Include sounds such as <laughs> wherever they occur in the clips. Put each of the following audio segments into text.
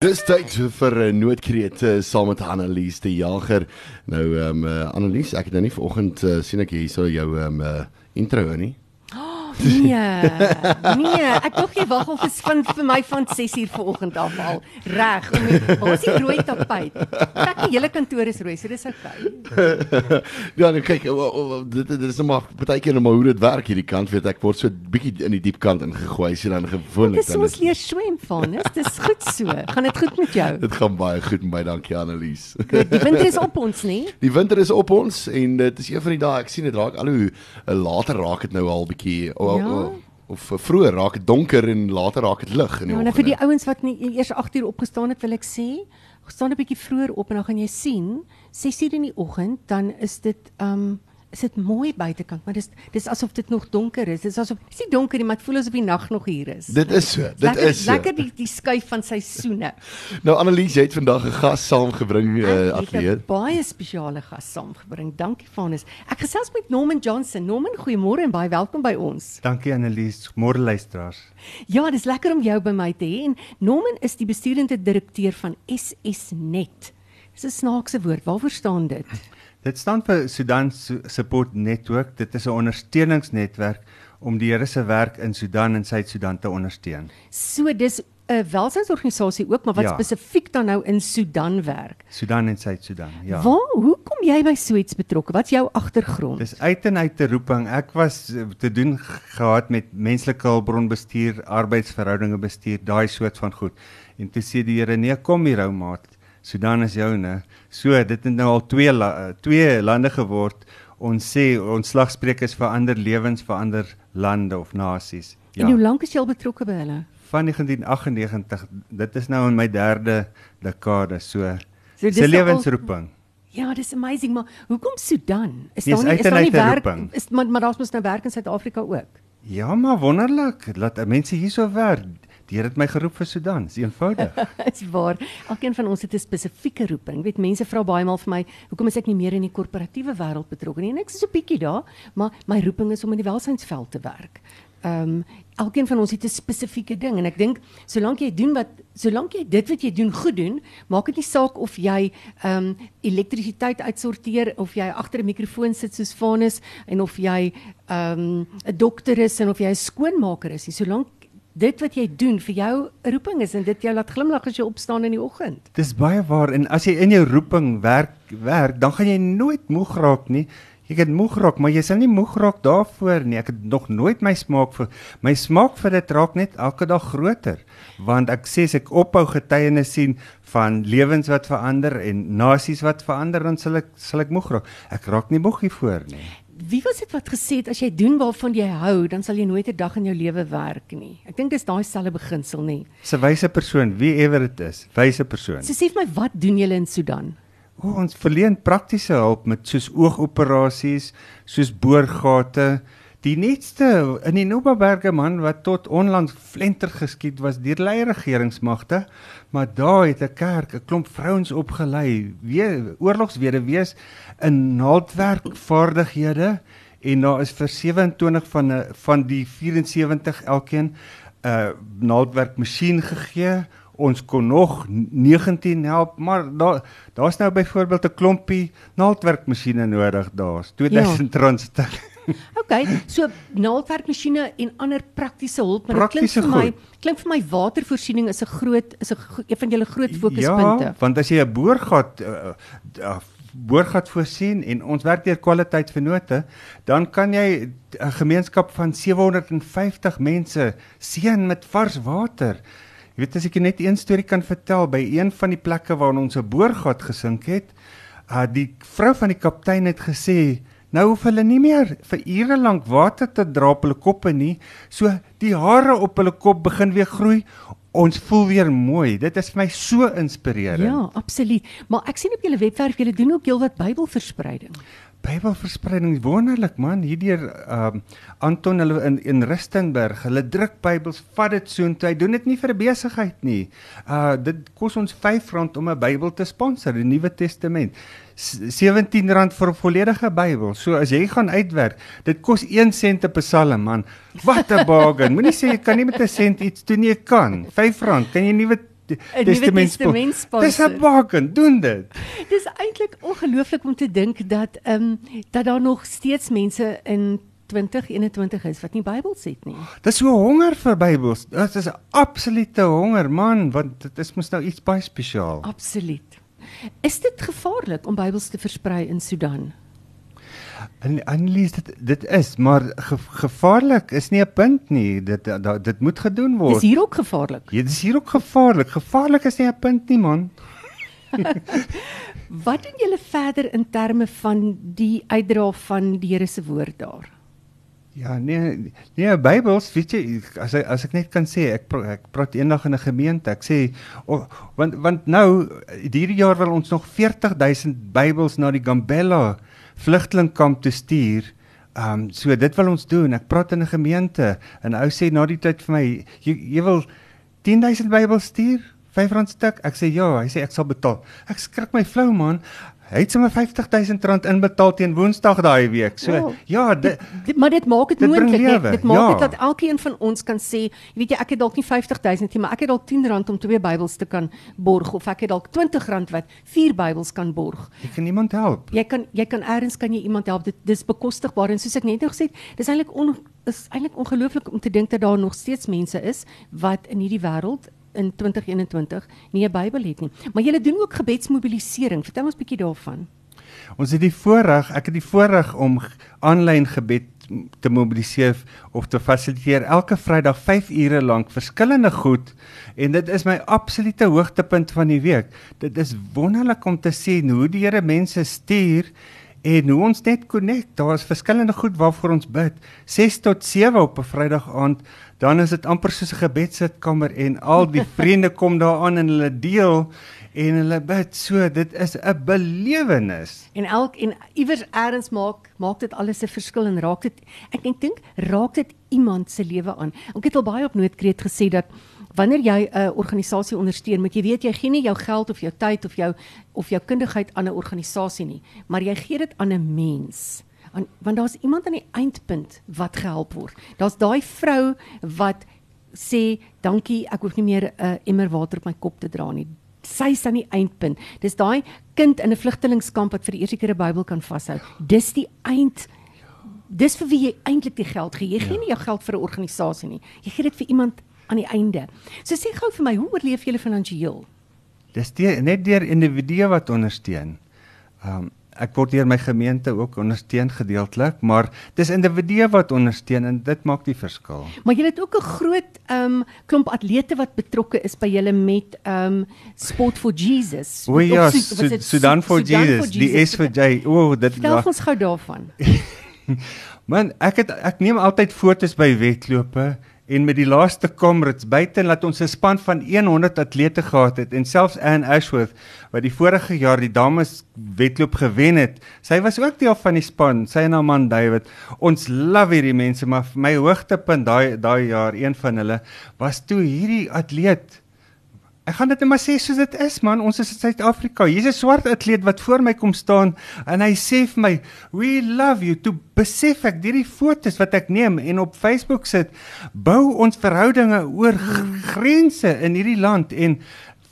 Dis tyd vir 'n noodkreet saam met Annelies die Jager. Nou ehm um, Annelies, ek het nou nie vanoggend uh, sien ek hierso jou ehm um, intro nie. Nee. Nee, ek dink jy wag al vir van vir my van 6uur vanoggend af al. Reg. Ons is rooi tapijt. Kyk, die hele kantoor is rooi, so dis oukei. <laughs> ja, nou kyk, o, o, dit dit is nou maar baie keer nou maar hoe dit werk hierdie kant, weet ek word so bietjie in die diep kant ingegooi jy dan gewoonlik dan. Dis ons leer swem van, is dis goed so. Gaan dit goed met jou? Dit gaan baie goed met my, dankie Annelies. Die winter is op ons, nê? <laughs> Die winter is op ons en dit is een van die dae ek sien dit raak al hoe eh, later raak dit nou al bietjie ja. of vroeër raak dit donker en later raak dit lig in die ja, oggend. Nou vir die ouens wat nie eers 8 uur opgestaan het, wil ek sê, staan 'n bietjie vroeër op en dan gaan jy sien 6 uur in die oggend, dan is dit um is dit mooi buitekant, maar dis dis asof dit nog donker is. Dis asof dis nie donker nie, maar dit voel asof die nag nog hier is. Dit is so. Dit lekker, is so. Lekker die die skuif van seisoene. <laughs> nou Annelies, jy het vandag 'n gas saamgebring uh, eh, atleet. Baie spesiale gas saamgebring. Dankie Vanus. Ek gesels met Norman Johnson. Norman, goeiemôre en baie welkom by ons. Dankie Annelies. Môre luisteraars. Ja, dis lekker om jou by my te hê. En Norman is die besturende direkteur van SSNet. Dis 'n snaakse woord. Waarvoor staan dit? Dit staan vir Sudan Support Network. Dit is 'n ondersteuningsnetwerk om die Here se werk in Sudan en Suid-Sudan te ondersteun. So dis 'n welsynsorganisasie ook, maar wat ja. spesifiek dan nou in Sudan werk. Sudan en Suid-Sudan, ja. Waar hoe kom jy by so iets betrokke? Wat's jou agtergrond? Dis uit en uit te roeping. Ek was eh, te doen gehad met menslike hulpbronbestuur, arbeidsverhoudinge bestuur, daai soort van goed. En toe sê die Here, "Nee, kom hier ou maat." Sudan is joune. So dit het nou al twee la, twee lande geword. Ons sê ons slagspreuk is vir ander lewens, vir ander lande of nasies. Ja. En hoe lank is jy al betrokke by hulle? Van 1998. Dit is nou in my derde dekade so. So dis lewensroeping. Ja, dis amazing, maar hoekom Sudan? Is daar nie is daar nie werk is maar maar daar's mos nou werk in Suid-Afrika ook. Ja, maar wonderlik. Laat mense hierso werk. Here het my geroep vir Sudan. Dis eenvoudig. <laughs> Dis waar. Elkeen van ons het 'n spesifieke roeping. Jy weet, mense vra baie maal vir my, hoekom is ek nie meer in die korporatiewe wêreld betrokke nie? En ek is so 'n bietjie daar, maar my roeping is om in die welsynsveld te werk. Ehm um, elkeen van ons het 'n spesifieke ding en ek dink solank jy doen wat solank jy dit wat jy doen goed doen, maak dit nie saak of jy ehm um, elektrisiteit uitsorteer of jy agter 'n mikrofoon sit soos Vanus en of jy ehm um, 'n dokter is en of jy 'n skoonmaker is. Solank dit wat jy doen vir jou roeping is en dit jou laat glimlag as jy opstaan in die oggend. Dis baie waar en as jy in jou roeping werk werk, dan gaan jy nooit moeg raak nie. Jy kan moeg raak, maar jy sal nie moeg raak daarvoor nie. Ek het nog nooit my smaak vir my smaak vir dit raak net elke dag groter. Want ek sê as ek ophou getuienis sien van lewens wat verander en nasies wat verander, dan sal ek sal ek moeg raak. Ek raak nie moeg hiervoor nie wie was dit wat gesê het as jy doen waarvan jy hou, dan sal jy nooit 'n dag in jou lewe werk nie. Ek dink dis daai selfde beginsel nie. 'n Wyse persoon, wie ewer dit is, wyse persoon. So sê vir my, wat doen julle in Sudan? O, ons verleen praktiese hulp met soos oogoperasies, soos boorgate, Die nuutste in die Nobaberge man wat tot onlangs flenter geskiet was deur lei regeringsmagte, maar daar het 'n kerk 'n klomp vrouens opgelei, weer oorlogswede wees in naaldwerkvaardighede en daar is vir 27 van van die 74 elkeen 'n uh, naaldwerkmasjien gegee. Ons kon nog 19 help, maar daar daar's nou byvoorbeeld 'n klompie naaldwerkmasjiene nodig daar's 2000 ja. rand stuk. OK, so naaldwerkmasjiene en ander praktiese hulp, maar dit klink vir my klink vir my watervoorsiening is 'n groot is 'n een van julle groot fokuspunte. Ja, want as jy 'n boorgat uh, uh, boorgat voorsien en ons werk deur kwaliteit vennote, dan kan jy 'n gemeenskap van 750 mense seën met vars water. Jy weet as ek net een storie kan vertel by een van die plekke waar ons 'n boorgat gesink het, uh, die vrou van die kaptein het gesê Nou hoef hulle nie meer vir ure lank water te dra op hulle koppe nie. So die hare op hulle kop begin weer groei. Ons voel weer mooi. Dit is vir my so inspirerend. Ja, absoluut. Maar ek sien op julle webwerf julle doen ook heelwat Bybelverspreiding. Bybelverspreiding wonderlik man hierdeur ehm um, Anton hulle in in Rustenburg hulle druk Bybels vat dit so intoe hy doen dit nie vir besigheid nie. Uh dit kos ons R5 om 'n Bybel te sponsor die Nuwe Testament. R17 vir 'n volledige Bybel. So as jy gaan uitwerk, dit kos 1 sent per psalm man. Wat 'n bargain. Moenie sê jy kan nie met 'n sent iets doen nie, jy kan. R5 kan jy Nuwe Testament sponsor. Dis 'n baken, doen dit. Dis eintlik ongelooflik om te dink dat ehm um, dat daar nog steeds mense in 2021 is wat nie Bybels het nie. Dis so honger vir Bybels. Dit is 'n absolute honger, man, want dit is mos nou iets baie spesiaal. Absoluut. Is dit gevaarlik om Bybels te versprei in Sudan? En Annelies dit dit is, maar ge, gevaarlik is nie 'n punt nie. Dit da, dit moet gedoen word. Is hier ook gevaarlik? Ja, dis hier ook gevaarlik. Gevaarlik is nie 'n punt nie, man. <laughs> Wat doen julle verder in terme van die uitdra van die Here se woord daar? Ja, nee, nee, Bybels, weet jy, as ek, as ek net kan sê, ek ek praat eendag in 'n gemeente, ek sê oh, want want nou hierdie jaar wil ons nog 40000 Bybels na die Gambella vlugtelingkamp te stuur. Ehm um, so dit wil ons doen. Ek praat in 'n gemeente en ou sê na die tyd vir my, jy, jy wil 10000 Bybels stuur? R5 stuk. Ek sê ja, hy sê ek sal betaal. Ek skrik my flou man. Hy het sommer R50000 inbetaal teen Woensdag daai week. So oh, ja, dit, dit maar dit maak dit moontlik net. Dit maak ja. dit dat elkeen van ons kan sê, jy weet jy, ek het dalk nie R50000 nie, maar ek het dalk R10 om twee Bybels te kan borg of ek het dalk R20 wat vier Bybels kan borg. Jy kan iemand help. Jy kan jy kan eers kan jy iemand help. Dit dis bekostigbaar en soos ek net nou gesê het, dis eintlik on, is eintlik ongelooflik om te dink dat daar nog steeds mense is wat in hierdie wêreld in 2021 nie 'n Bybel het nie. Maar julle doen ook gebedsmobilisering. Vertel ons 'n bietjie daarvan. Ons het die voorreg, ek het die voorreg om aanlyn gebed te mobiliseer of te fasiliteer elke Vrydag 5 ure lank verskillende goed en dit is my absolute hoogtepunt van die week. Dit is wonderlik om te sien hoe die Here mense stuur en hoe ons net connect. Daar's verskillende goed waarvoor ons bid. 6 tot 7 op 'n Vrydag aand dan is dit amper soos 'n gebedsitkamer en al die <laughs> vriende kom daaraan en hulle deel en hulle bid. So dit is 'n belewenis. En elk en iewers eers maak maak dit alles 'n verskil en raak dit ek dink raak dit iemand se lewe aan. Ek het al baie op Noordkreet gesê dat wanneer jy 'n organisasie ondersteun, moet jy weet jy gee nie jou geld of jou tyd of jou of jou kundigheid aan 'n organisasie nie, maar jy gee dit aan 'n mens aan want daar's iemand aan die eindpunt wat gehelp word. Daar's daai vrou wat sê dankie, ek hoef nie meer 'n uh, emmer water op my kop te dra nie. Sy's aan die eindpunt. Dis daai kind in 'n vlugtelingkamp wat vir die eerste keer 'n Bybel kan vashou. Dis die eind Dis vir wie jy eintlik die geld gee. Jy ja. gee nie jou geld vir 'n organisasie nie. Jy gee dit vir iemand aan die einde. So sê gou vir my, hoe oorleef jy finansiëel? Dis die, net deur individue wat ondersteun. Ehm um, ek word deur my gemeente ook ondersteun gedeeltelik, maar dis individue wat ondersteun en dit maak die verskil. Maar jy het ook 'n groot ehm um, klomp atlete wat betrokke is by julle met ehm um, Sport for Jesus. O ja, Sudan for Jesus, die S vir J. O, dit Vertel ons gou daarvan. <laughs> Man, ek het ek neem altyd fotos by wedlope en met die laaste Comrades buite laat ons 'n span van 100 atlete gehad het en selfs Anne Ashworth wat die vorige jaar die dames wedloop gewen het. Sy was ook deel van die span, sy en haar man David. Ons love hierdie mense, maar my hoogtepunt daai daai jaar, een van hulle, was toe hierdie atleet Ek gaan dit net maar sê soos dit is man, ons is in Suid-Afrika. Hier's 'n swart atleet wat voor my kom staan en hy sê vir my, "We love you." Toe besef ek hierdie fotos wat ek neem en op Facebook sit, bou ons verhoudinge oor grense in hierdie land en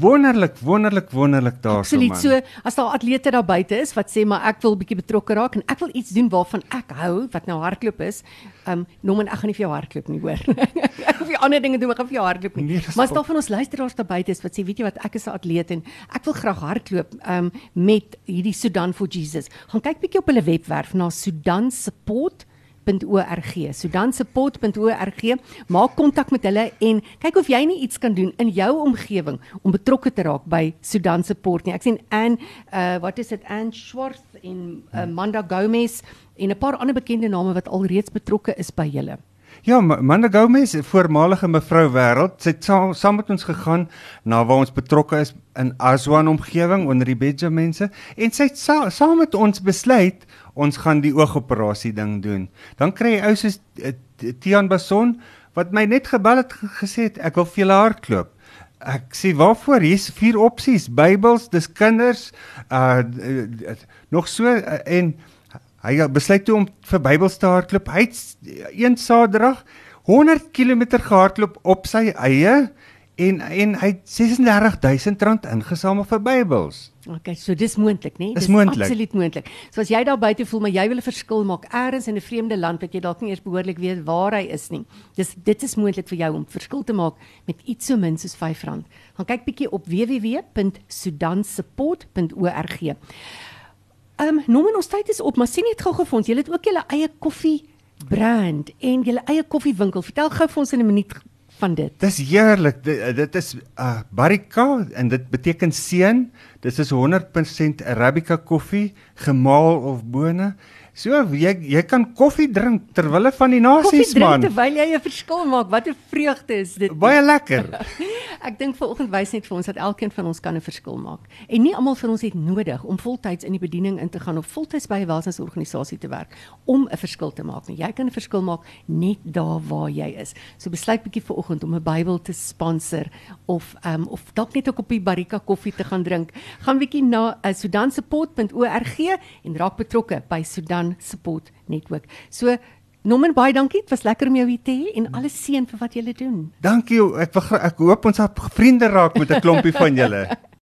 wonderlik wonderlik wonderlik daar so man. Absoluut. So as daar atlete daar buite is wat sê maar ek wil bietjie betrokke raak en ek wil iets doen waarvan ek hou wat nou hardloop is. Um noem en ek gaan nie vir jou hardloop nie hoor. ek wil vir ander dinge doen, ek gaan vir jou hardloop nie. Nee, maar as daar van ons luisteraars daar buite is wat sê weet jy wat ek is 'n atleet en ek wil graag hardloop um met hierdie Sudan for Jesus. Gaan kyk bietjie op hulle webwerf na Sudan Support pot.org. Sudansupport.org. Maak kontak met hulle en kyk of jy nie iets kan doen in jou omgewing om betrokke te raak by Sudan Support nie. Ek sien Ann uh wat is dit Ann Schwartz en uh, Manda Gomez en 'n paar ander bekende name wat alreeds betrokke is by julle. Ja, Manda Gomez, voormalige mevrou wêreld, sy het saam, saam met ons gegaan na waar ons betrokke is in Aswan omgewing onder die Benjaminse en sy het sa, saam met ons besluit ons gaan die oogoperasie ding doen. Dan kry jy ou soos uh, Tian Bason wat my net gebel het gesê het ek wil vir julle hardloop. Ek sê waarvoor? Hier's vier opsies. Bybels, dis kinders, uh, uh nog so uh, en hy besluit toe om vir Bybels te hardloop. Hy het een Saterdag 100 km gehardloop op sy eie en en hy het 36000 rand ingesamel vir Bybels. Okay, so dis moontlik, né? Dis moontlik. absoluut moontlik. So as jy daar buite voel maar jy wil 'n verskil maak eers in 'n vreemde land wat jy dalk nie eers behoorlik weet waar hy is nie. Dis dit is moontlik vir jou om verskil te maak met iets so min soos R5. Gaan kyk bietjie op www.sudansupport.org. Ehm um, noem ons tyd is op, maar sien net gou-gou vir ons, jy het ook julle eie koffie brand en julle eie koffiewinkel. Vertel gou vir ons in 'n minuut van dit. Dis heerlik. Dit, dit is uh Barika en dit beteken seën. Dit is 100% Arabica koffie, gemaal of bone. So jy jy kan koffie drink terwyl van die nasies man. Terwyl jy 'n verskil maak. Wat 'n vreugde is dit. Baie lekker. <laughs> Ek dink vanoggend wys net vir ons dat elkeen van ons kan 'n verskil maak. En nie almal van ons het nodig om voltyds in die bediening in te gaan of voltyds by 'n welsinsorganisasie te werk om 'n verskil te maak nie. Jy kan 'n verskil maak net daar waar jy is. So besluit bietjie vanoggend om 'n Bybel te sponsor of um, of dalk net ook op die Barika koffie te gaan drink. Gaan bietjie na uh, sudansupport.org en raak betrokke by Sudan Support Network. So Norman baie dankie. Dit was lekker om jou hier te hê en alles seën vir wat jy doen. Dankie. Ek ek hoop ons het vriende raak met 'n klompie van julle. <laughs>